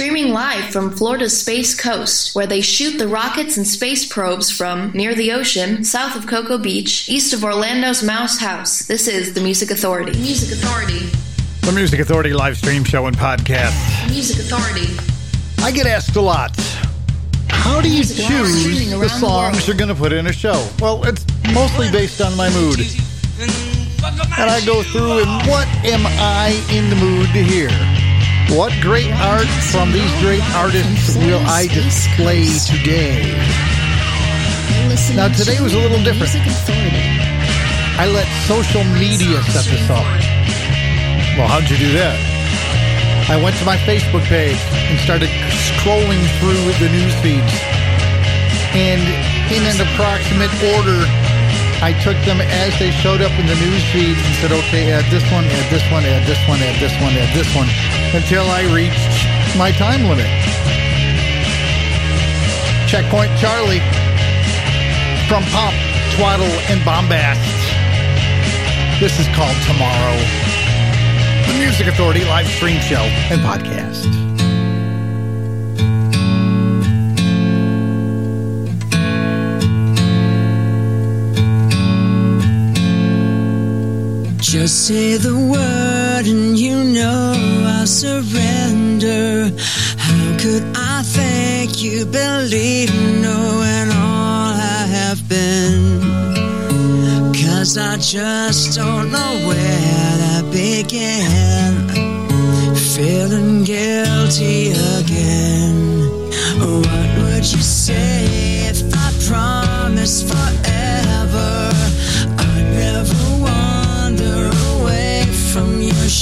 streaming live from Florida's Space Coast, where they shoot the rockets and space probes from near the ocean, south of Cocoa Beach, east of Orlando's Mouse House. This is the Music Authority. Music Authority. The Music Authority live stream show and podcast. Music Authority. I get asked a lot. How do you Music choose the around the songs you're going to put in a show? Well, it's mostly based on my mood. And I go through and what am I in the mood to hear? What great art from these great artists will I display today? Now, today was a little different. I let social media set this up. Well, how'd you do that? I went to my Facebook page and started scrolling through the news feeds. And in an approximate order, I took them as they showed up in the news feeds and said, okay, add this one, add this one, add this one, add this one, add this one, until I reached my time limit. Checkpoint Charley from Pop, Twaddle, and Bombast. This is called Tomorrow, the Music Authority live stream show and podcast. Just say the word and you know I'll surrender. How could I thank you, believe, knowing all I have been? Cause I just don't know where to begin. Feeling guilty again. What would you say if I promised forever?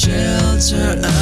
Shelter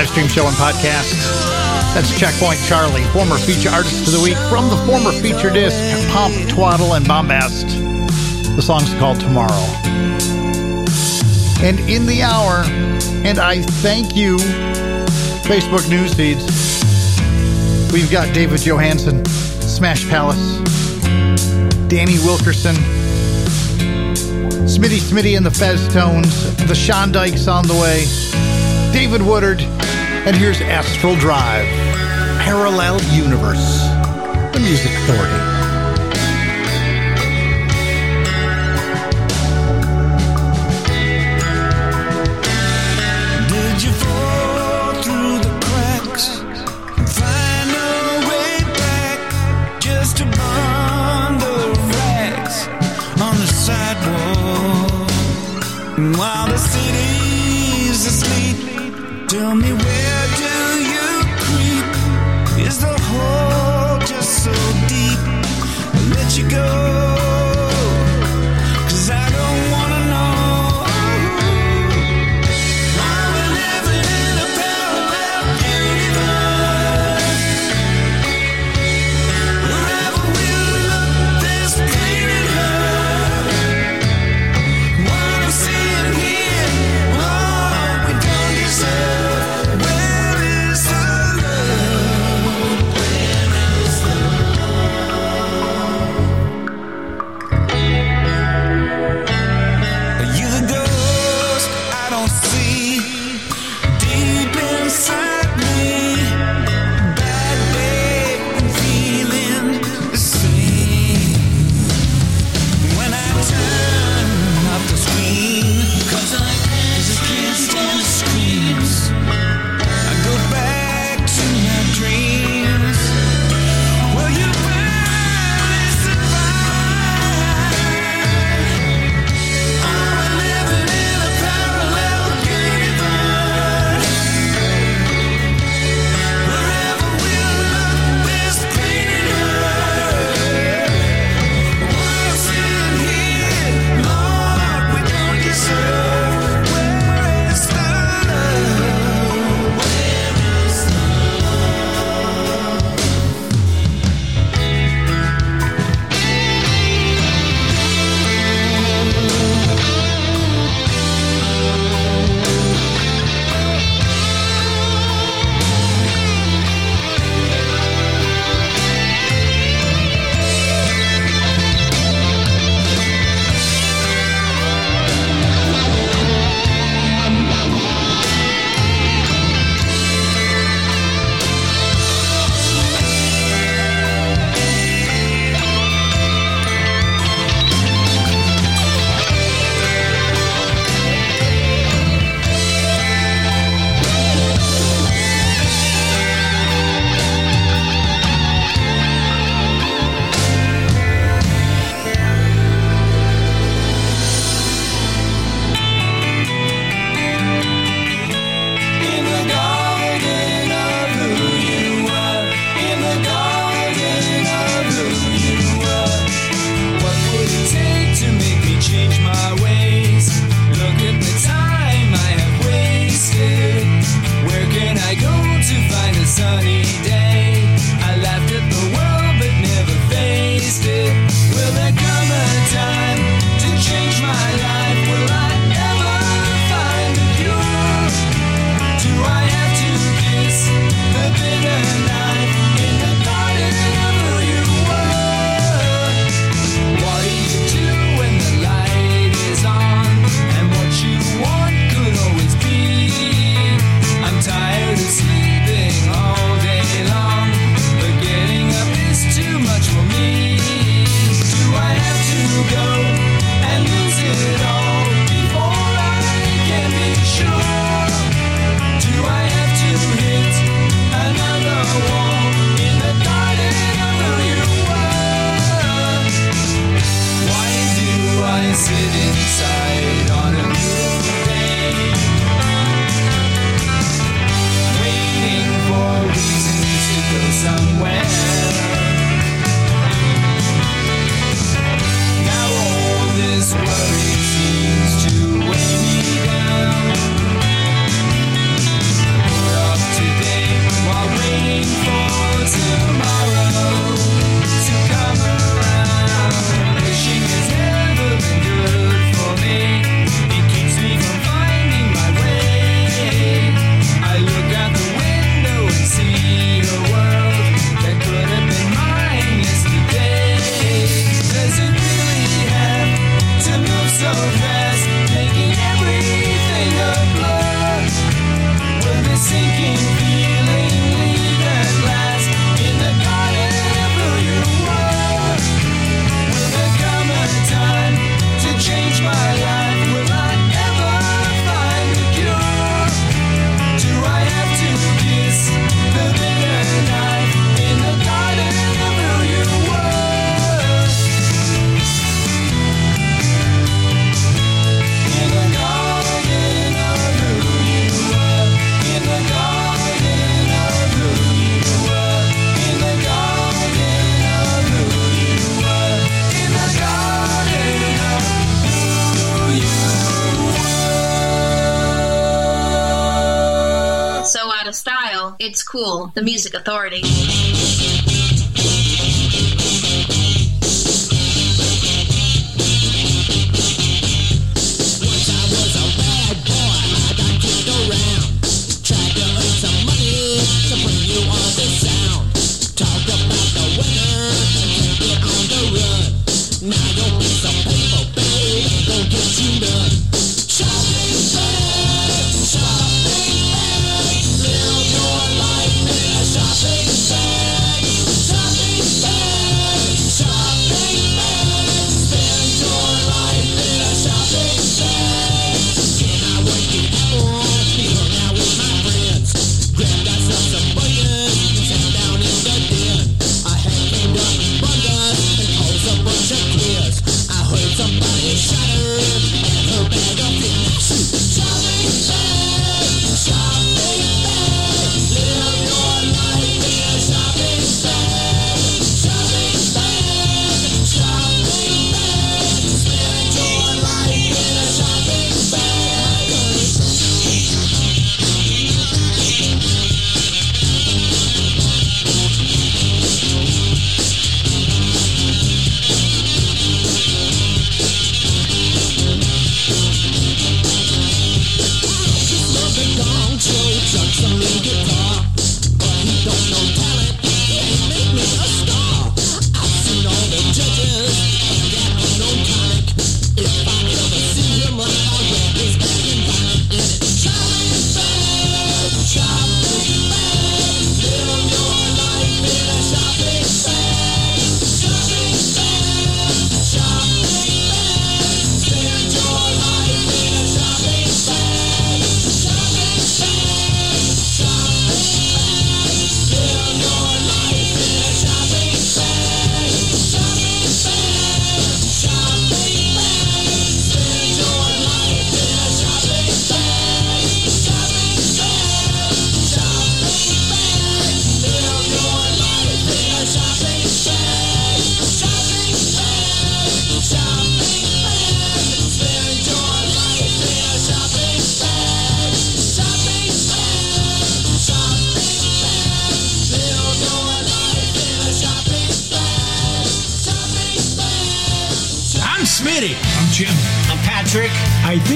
live stream show and podcast. That's Checkpoint Charley, former feature artist of the week from the former feature disc Pump Twaddle, and Bombast. The song's called Tomorrow. And in the hour, and I thank you, Facebook news feeds. We've got David Johansen, Smash Palace, Danny Wilkerson, Smitty Smitty and the Fez Tones, the Shondikes on the way, David Woodard, and here's Astral Drive, Parallel Universe, the Music Authority. Authority.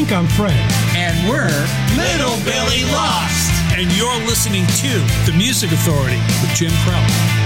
Think I'm Fred. And we're Little Billy Lost. And you're listening to The Music Authority with Jim Prell.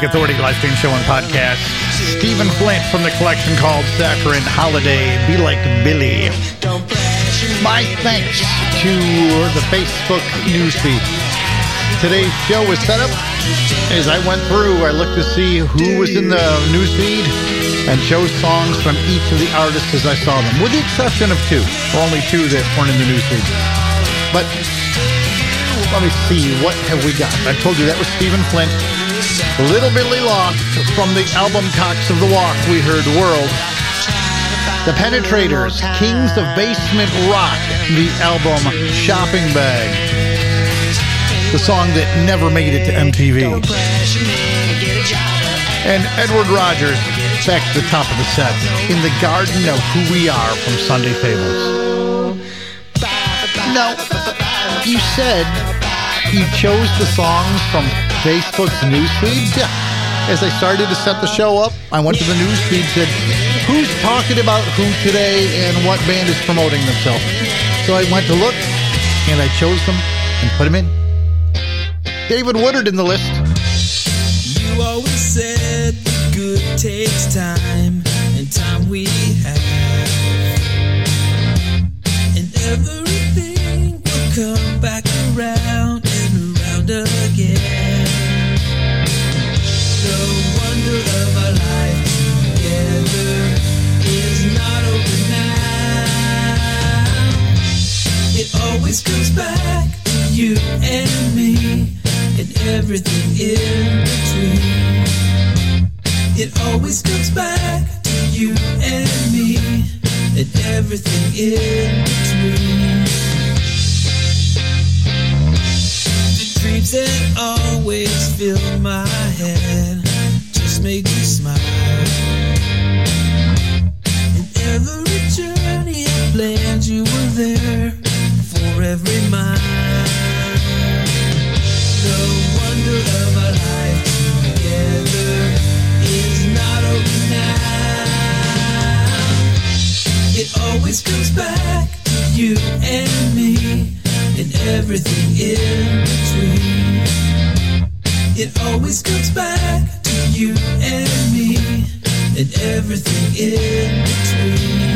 Music Authority live stream show and podcast. Stephen Flint from the collection called Saccharine Holiday, Be Like Billy. My thanks to the Facebook newsfeed. Today's show was set up as I went through. I looked to see who was in the newsfeed and chose songs from each of the artists as I saw them, with the exception of two. Only two that weren't in the newsfeed. But let me see, what have we got? I told you that was Stephen Flint. Little Billy Lost from the album Cocks of the Walk, we heard World. The Penetrators, Kings of Basement Rock, the album Shopping Bag. The song that never made it to MTV. And Edward Rogers, back to the top of the set, in the Garden of Who We Are from Sunday Fables. No, you said you chose the songs from Facebook's newsfeed. Yeah. As I started to set the show up, I went to the newsfeed and said, who's talking about who today and what band is promoting themselves? So I went to look and I chose them and put them in. David Woodard in the list. You always said the good takes time, and time we have. Always comes back you and me and everything in between. It always comes back to you and me and everything in between. The dreams that always fill my head just make me smile. And every It always comes back to you and me and everything in between. It always comes back to you and me and everything in between.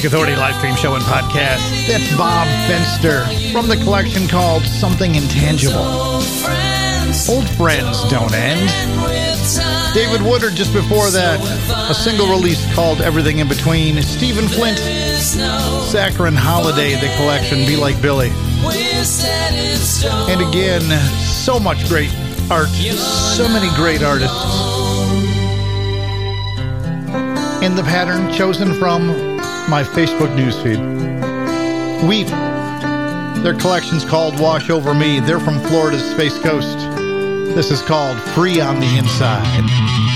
Music Authority live stream show and podcast. That's Bob Fenster from the collection called Something Intangible. old friends don't end. David Woodard just before that, a single release called Everything in Between. Stephen Flint, Saccharine Holiday, the collection Be Like Billy. And again, so much great art, so many great artists. In the pattern chosen from my Facebook newsfeed. Weep. Their collection's called Wash Over Me. They're from Florida's Space Coast. This is called Free on the Inside.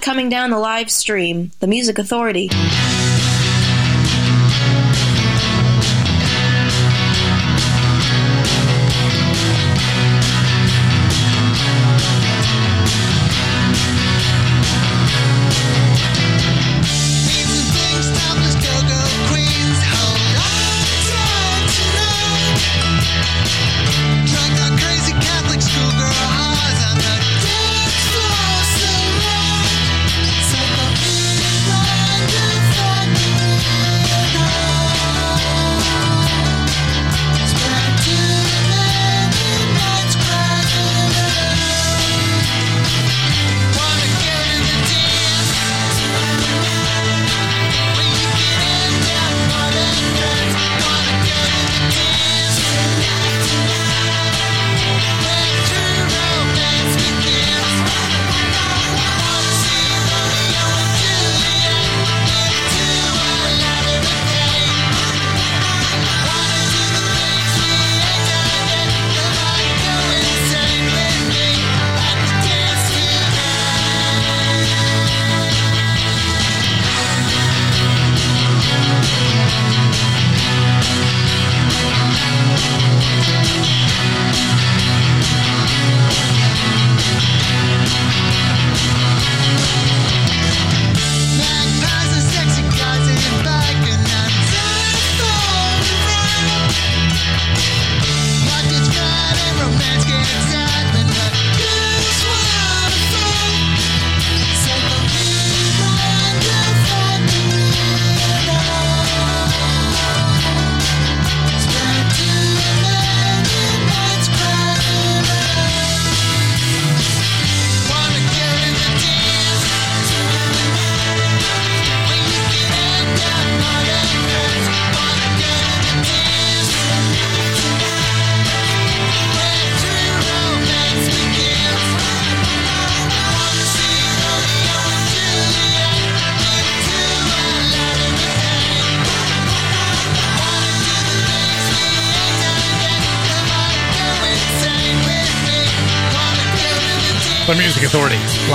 Coming down the live stream, The Music Authority.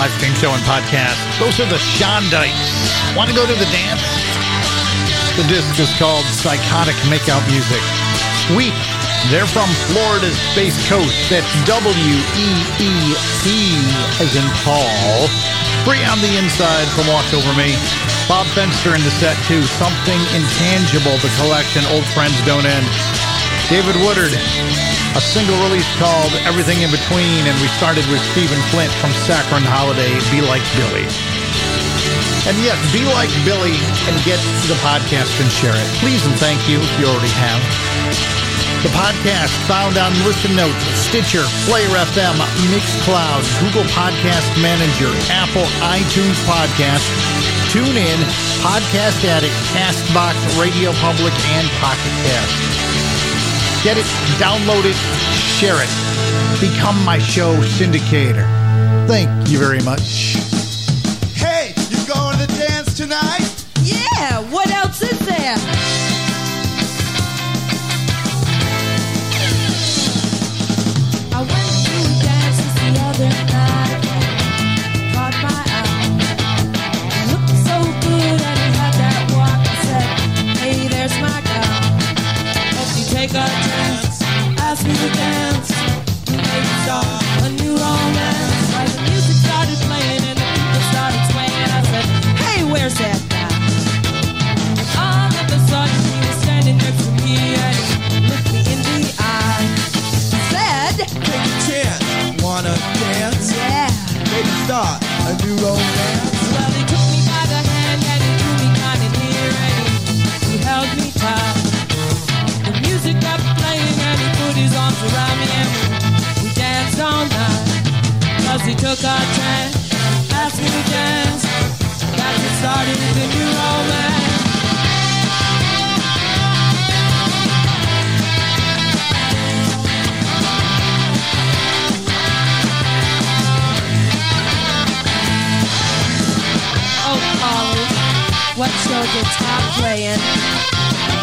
Live stream show and podcast. Those are the Shondites. Want to go to the dance? The disc is called Psychotic Makeout Music. Sweet. They're from Florida's Space Coast. That's W E E P as in Paul. Free on the inside from Watch Over Me. Bob Fenster in the set too. Something intangible. The collection. Old friends don't end. David Woodard, a single release called Everything in Between, and we started with Stephen Flint from Saccharine Holiday, Be Like Billy. And yes, be like Billy and get to the podcast and share it. Please and thank you if you already have. The podcast found on Listen Notes, Stitcher, Player FM, Mixcloud, Google Podcast Manager, Apple iTunes Podcast, TuneIn, Podcast Addict, Castbox, Radio Public, and Pocket Cast. Get it, download it, share it. Become my show syndicator. Thank you very much. Take a chance. Ask me to dance. Maybe start a new romance. Like the music started playing and the people started swaying. I said, Hey, where's that guy? And all of a sudden he was standing next to me and he looked me in the eye. He said, Take a chance. Wanna dance? Yeah. Maybe start a new romance. Around we, danced all night. Cause took our started the new romance. Oh, Polly, what's your guitar playing?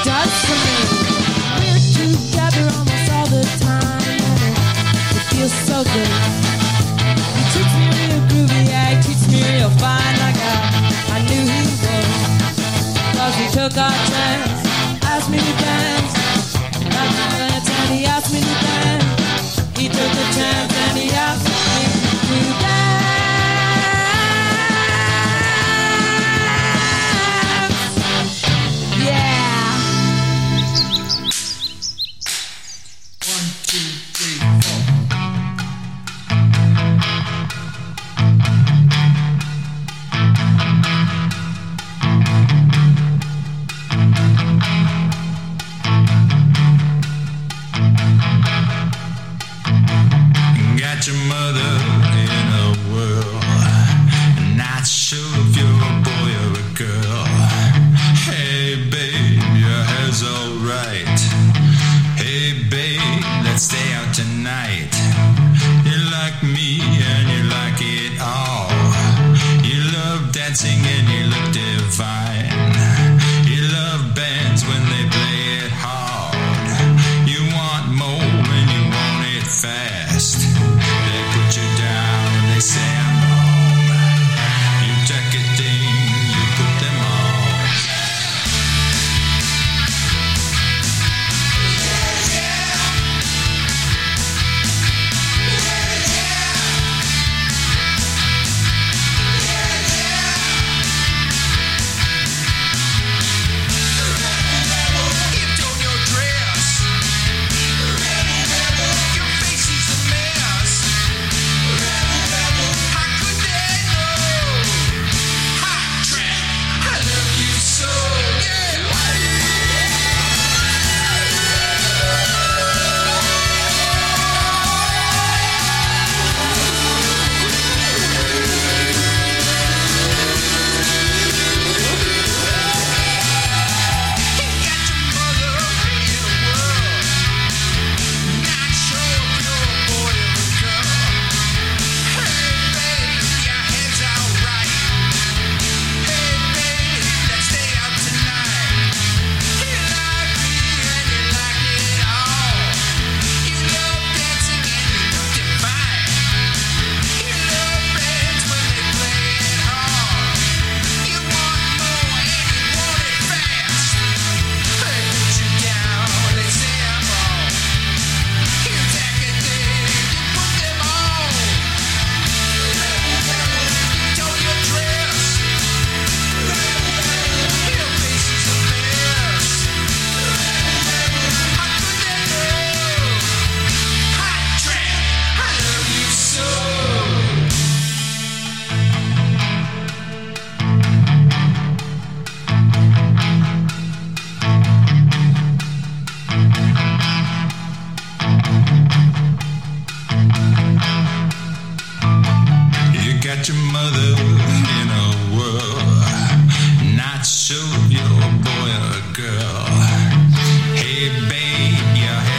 Does for me. He me groovy, like I, I knew he would. Cause took our chance, asked me to dance, and I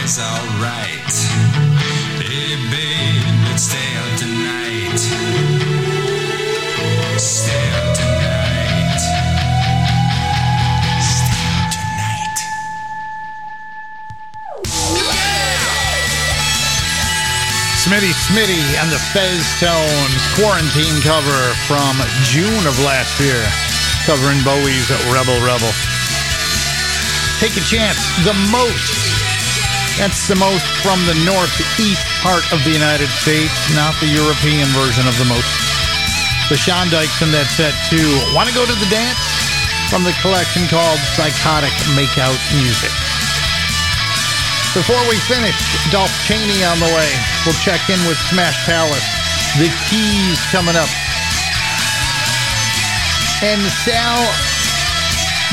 babe, alright. Hey, babe, let's stay out tonight. Stay out tonight. Stay out tonight. Smitty Smitty and the Fez Tones quarantine cover from June of last year, covering Bowie's Rebel Rebel. Take a chance, the most. That's the most from the northeast part of the United States, not the European version of the most. The Sean Dykes in that set too. Want to go to the dance? From the collection called Psychotic Makeout Music. Before we finish, Dolph Chaney on the way. We'll check in with Smash Palace. The Keys coming up. And Sal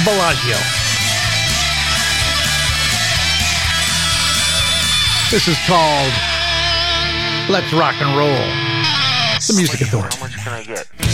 Bellagio. This is called Let's Rock and Roll. The Music Authority. How much can I get?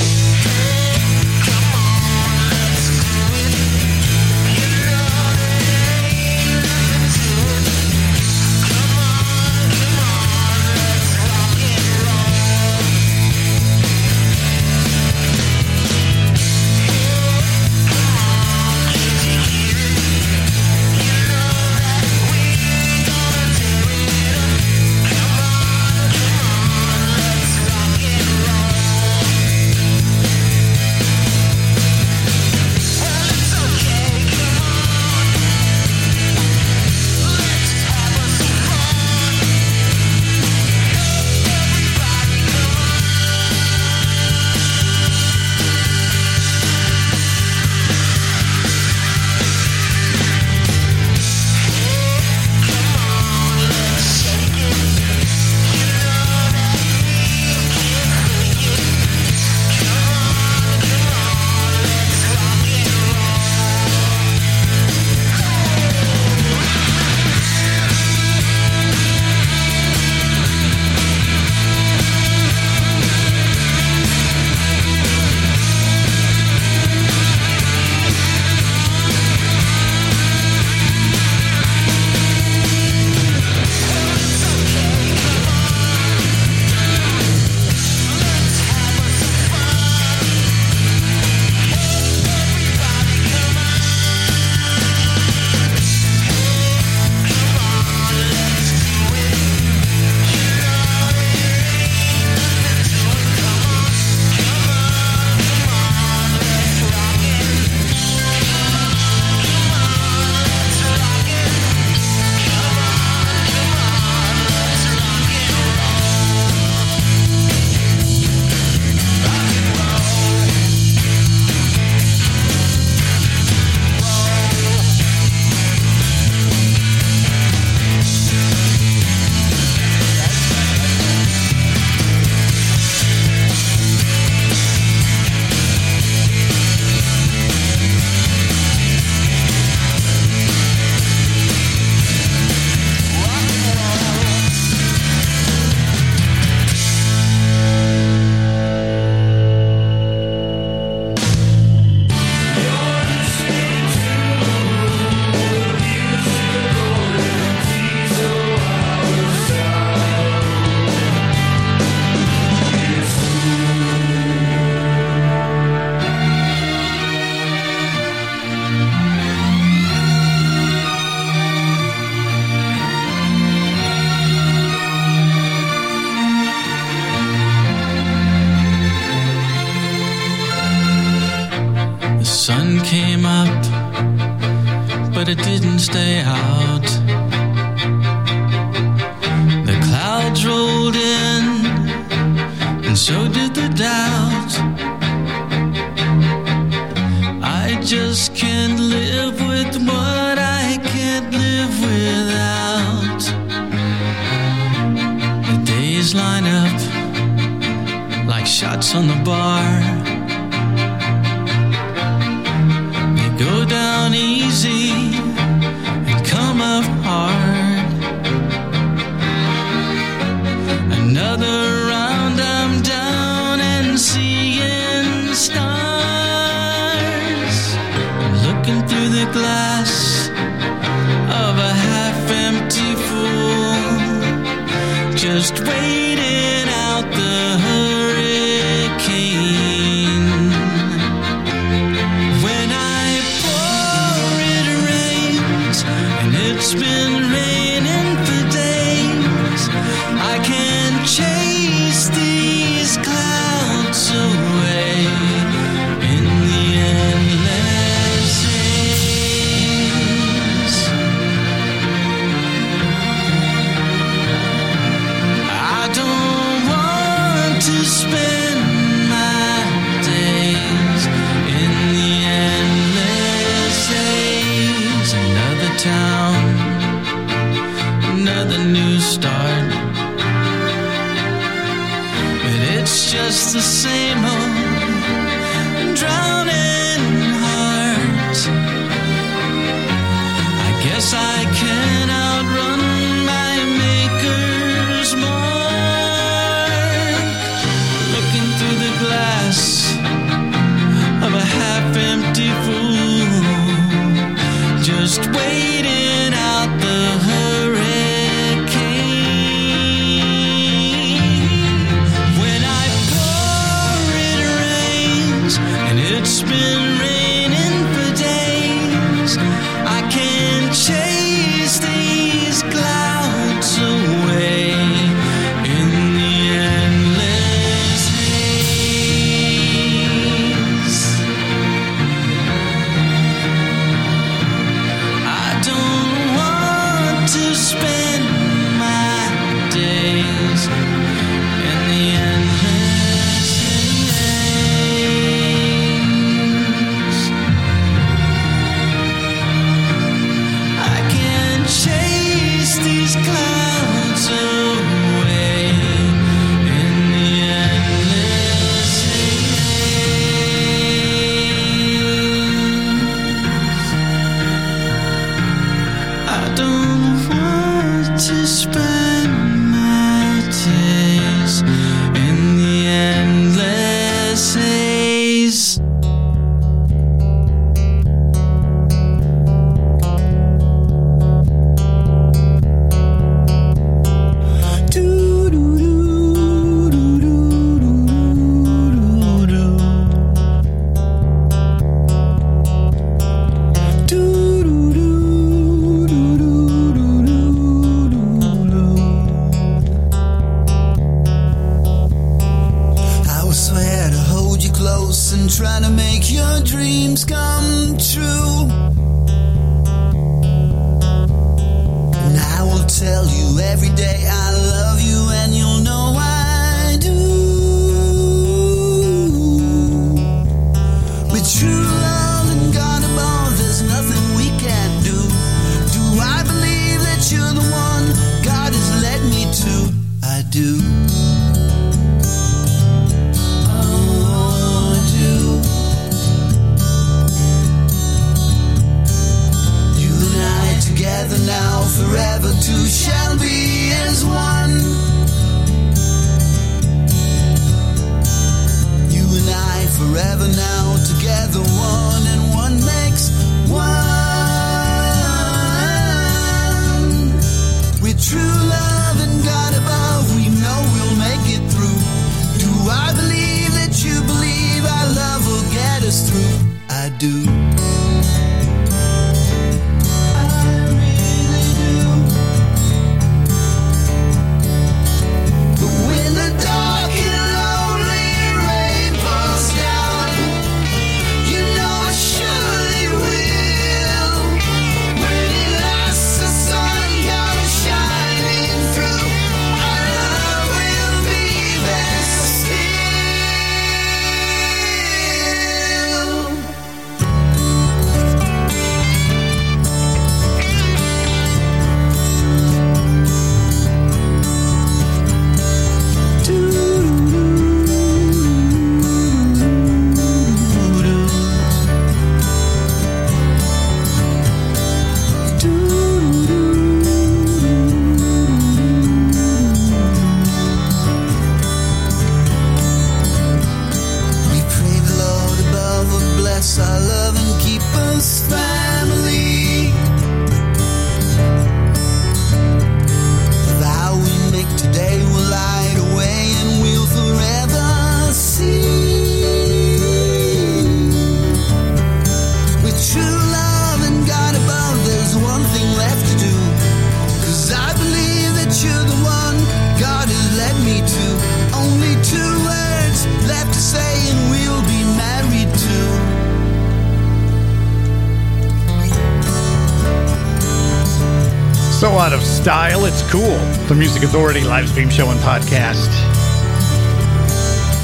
Cool, the Music Authority live stream show and podcast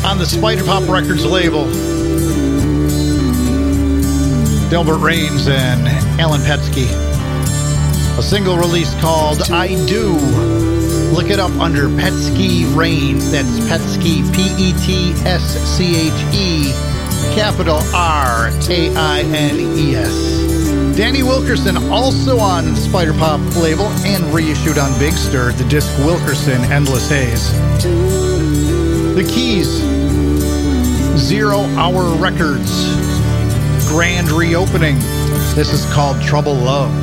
on the Spider Pop Records label. Delbert Raines and Alan Petsche. A single release called I Do. Look it up under Petsche Raines. That's Petsche, P E T S C H E, capital R A I N E S. Danny Wilkerson also on Spider Pop label and reissued on Big Stir, the disc Wilkerson Endless Haze. The Keys, Zero Hour Records, grand reopening. This is called Trouble Love.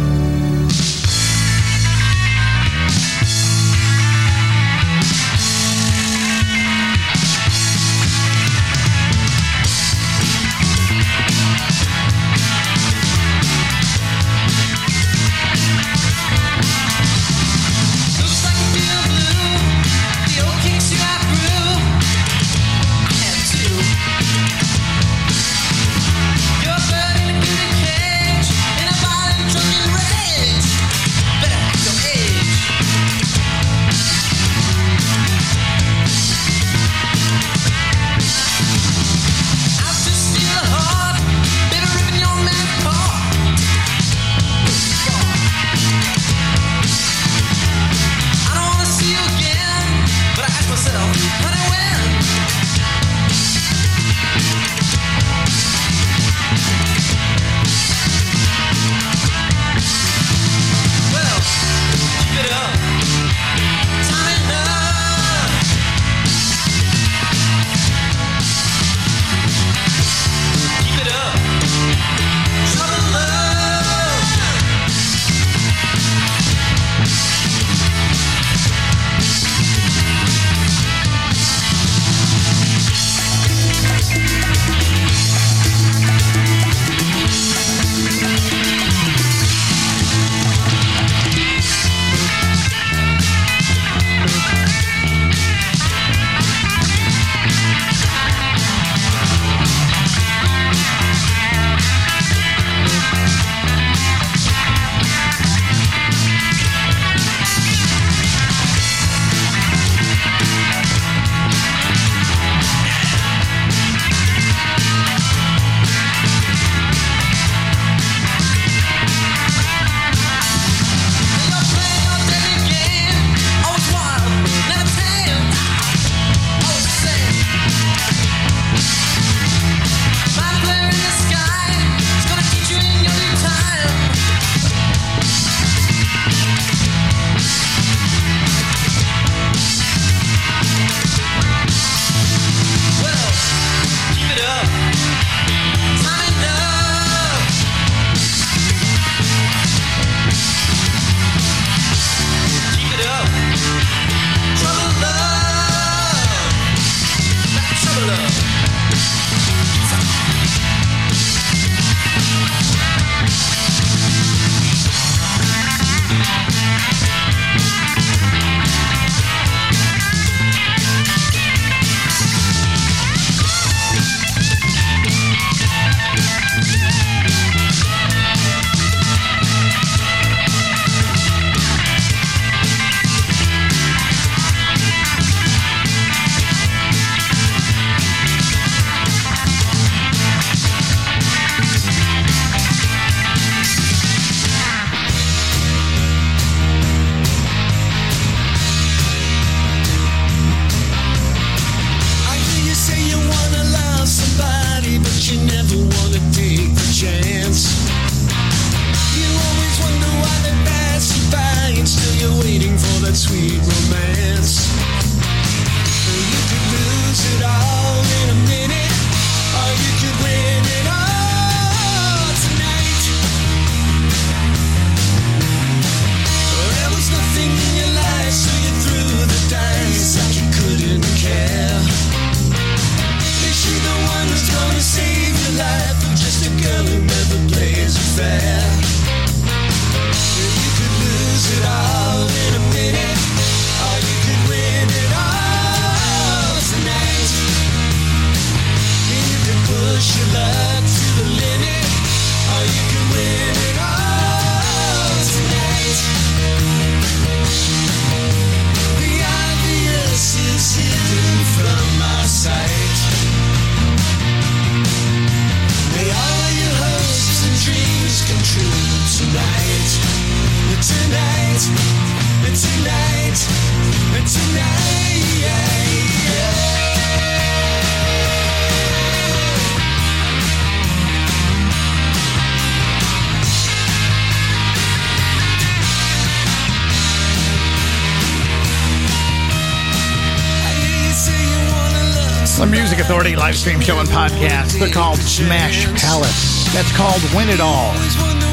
Live stream show and podcast. They're called Smash Palace. That's called Win It All.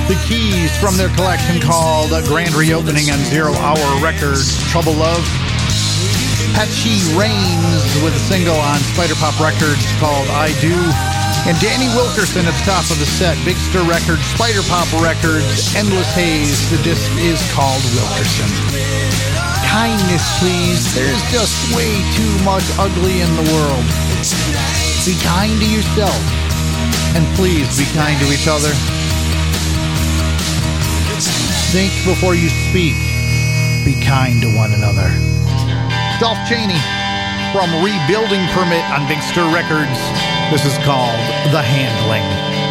The keys from their collection called A Grand Reopening on Zero Hour Records, Trouble Love. Petsche Raines with a single on Spider Pop Records called I Do. And Danny Wilkerson at the top of the set, Big Stir Records, Spider Pop Records, Endless Haze. The disc is called Wilkerson kindness, please. There's just way too much ugly in the world. Be kind to yourself. And please be kind to each other. Think before you speak. Be kind to one another. Dolph Chaney from Rebuilding Permit on Big Stir Records. This is called The Handling.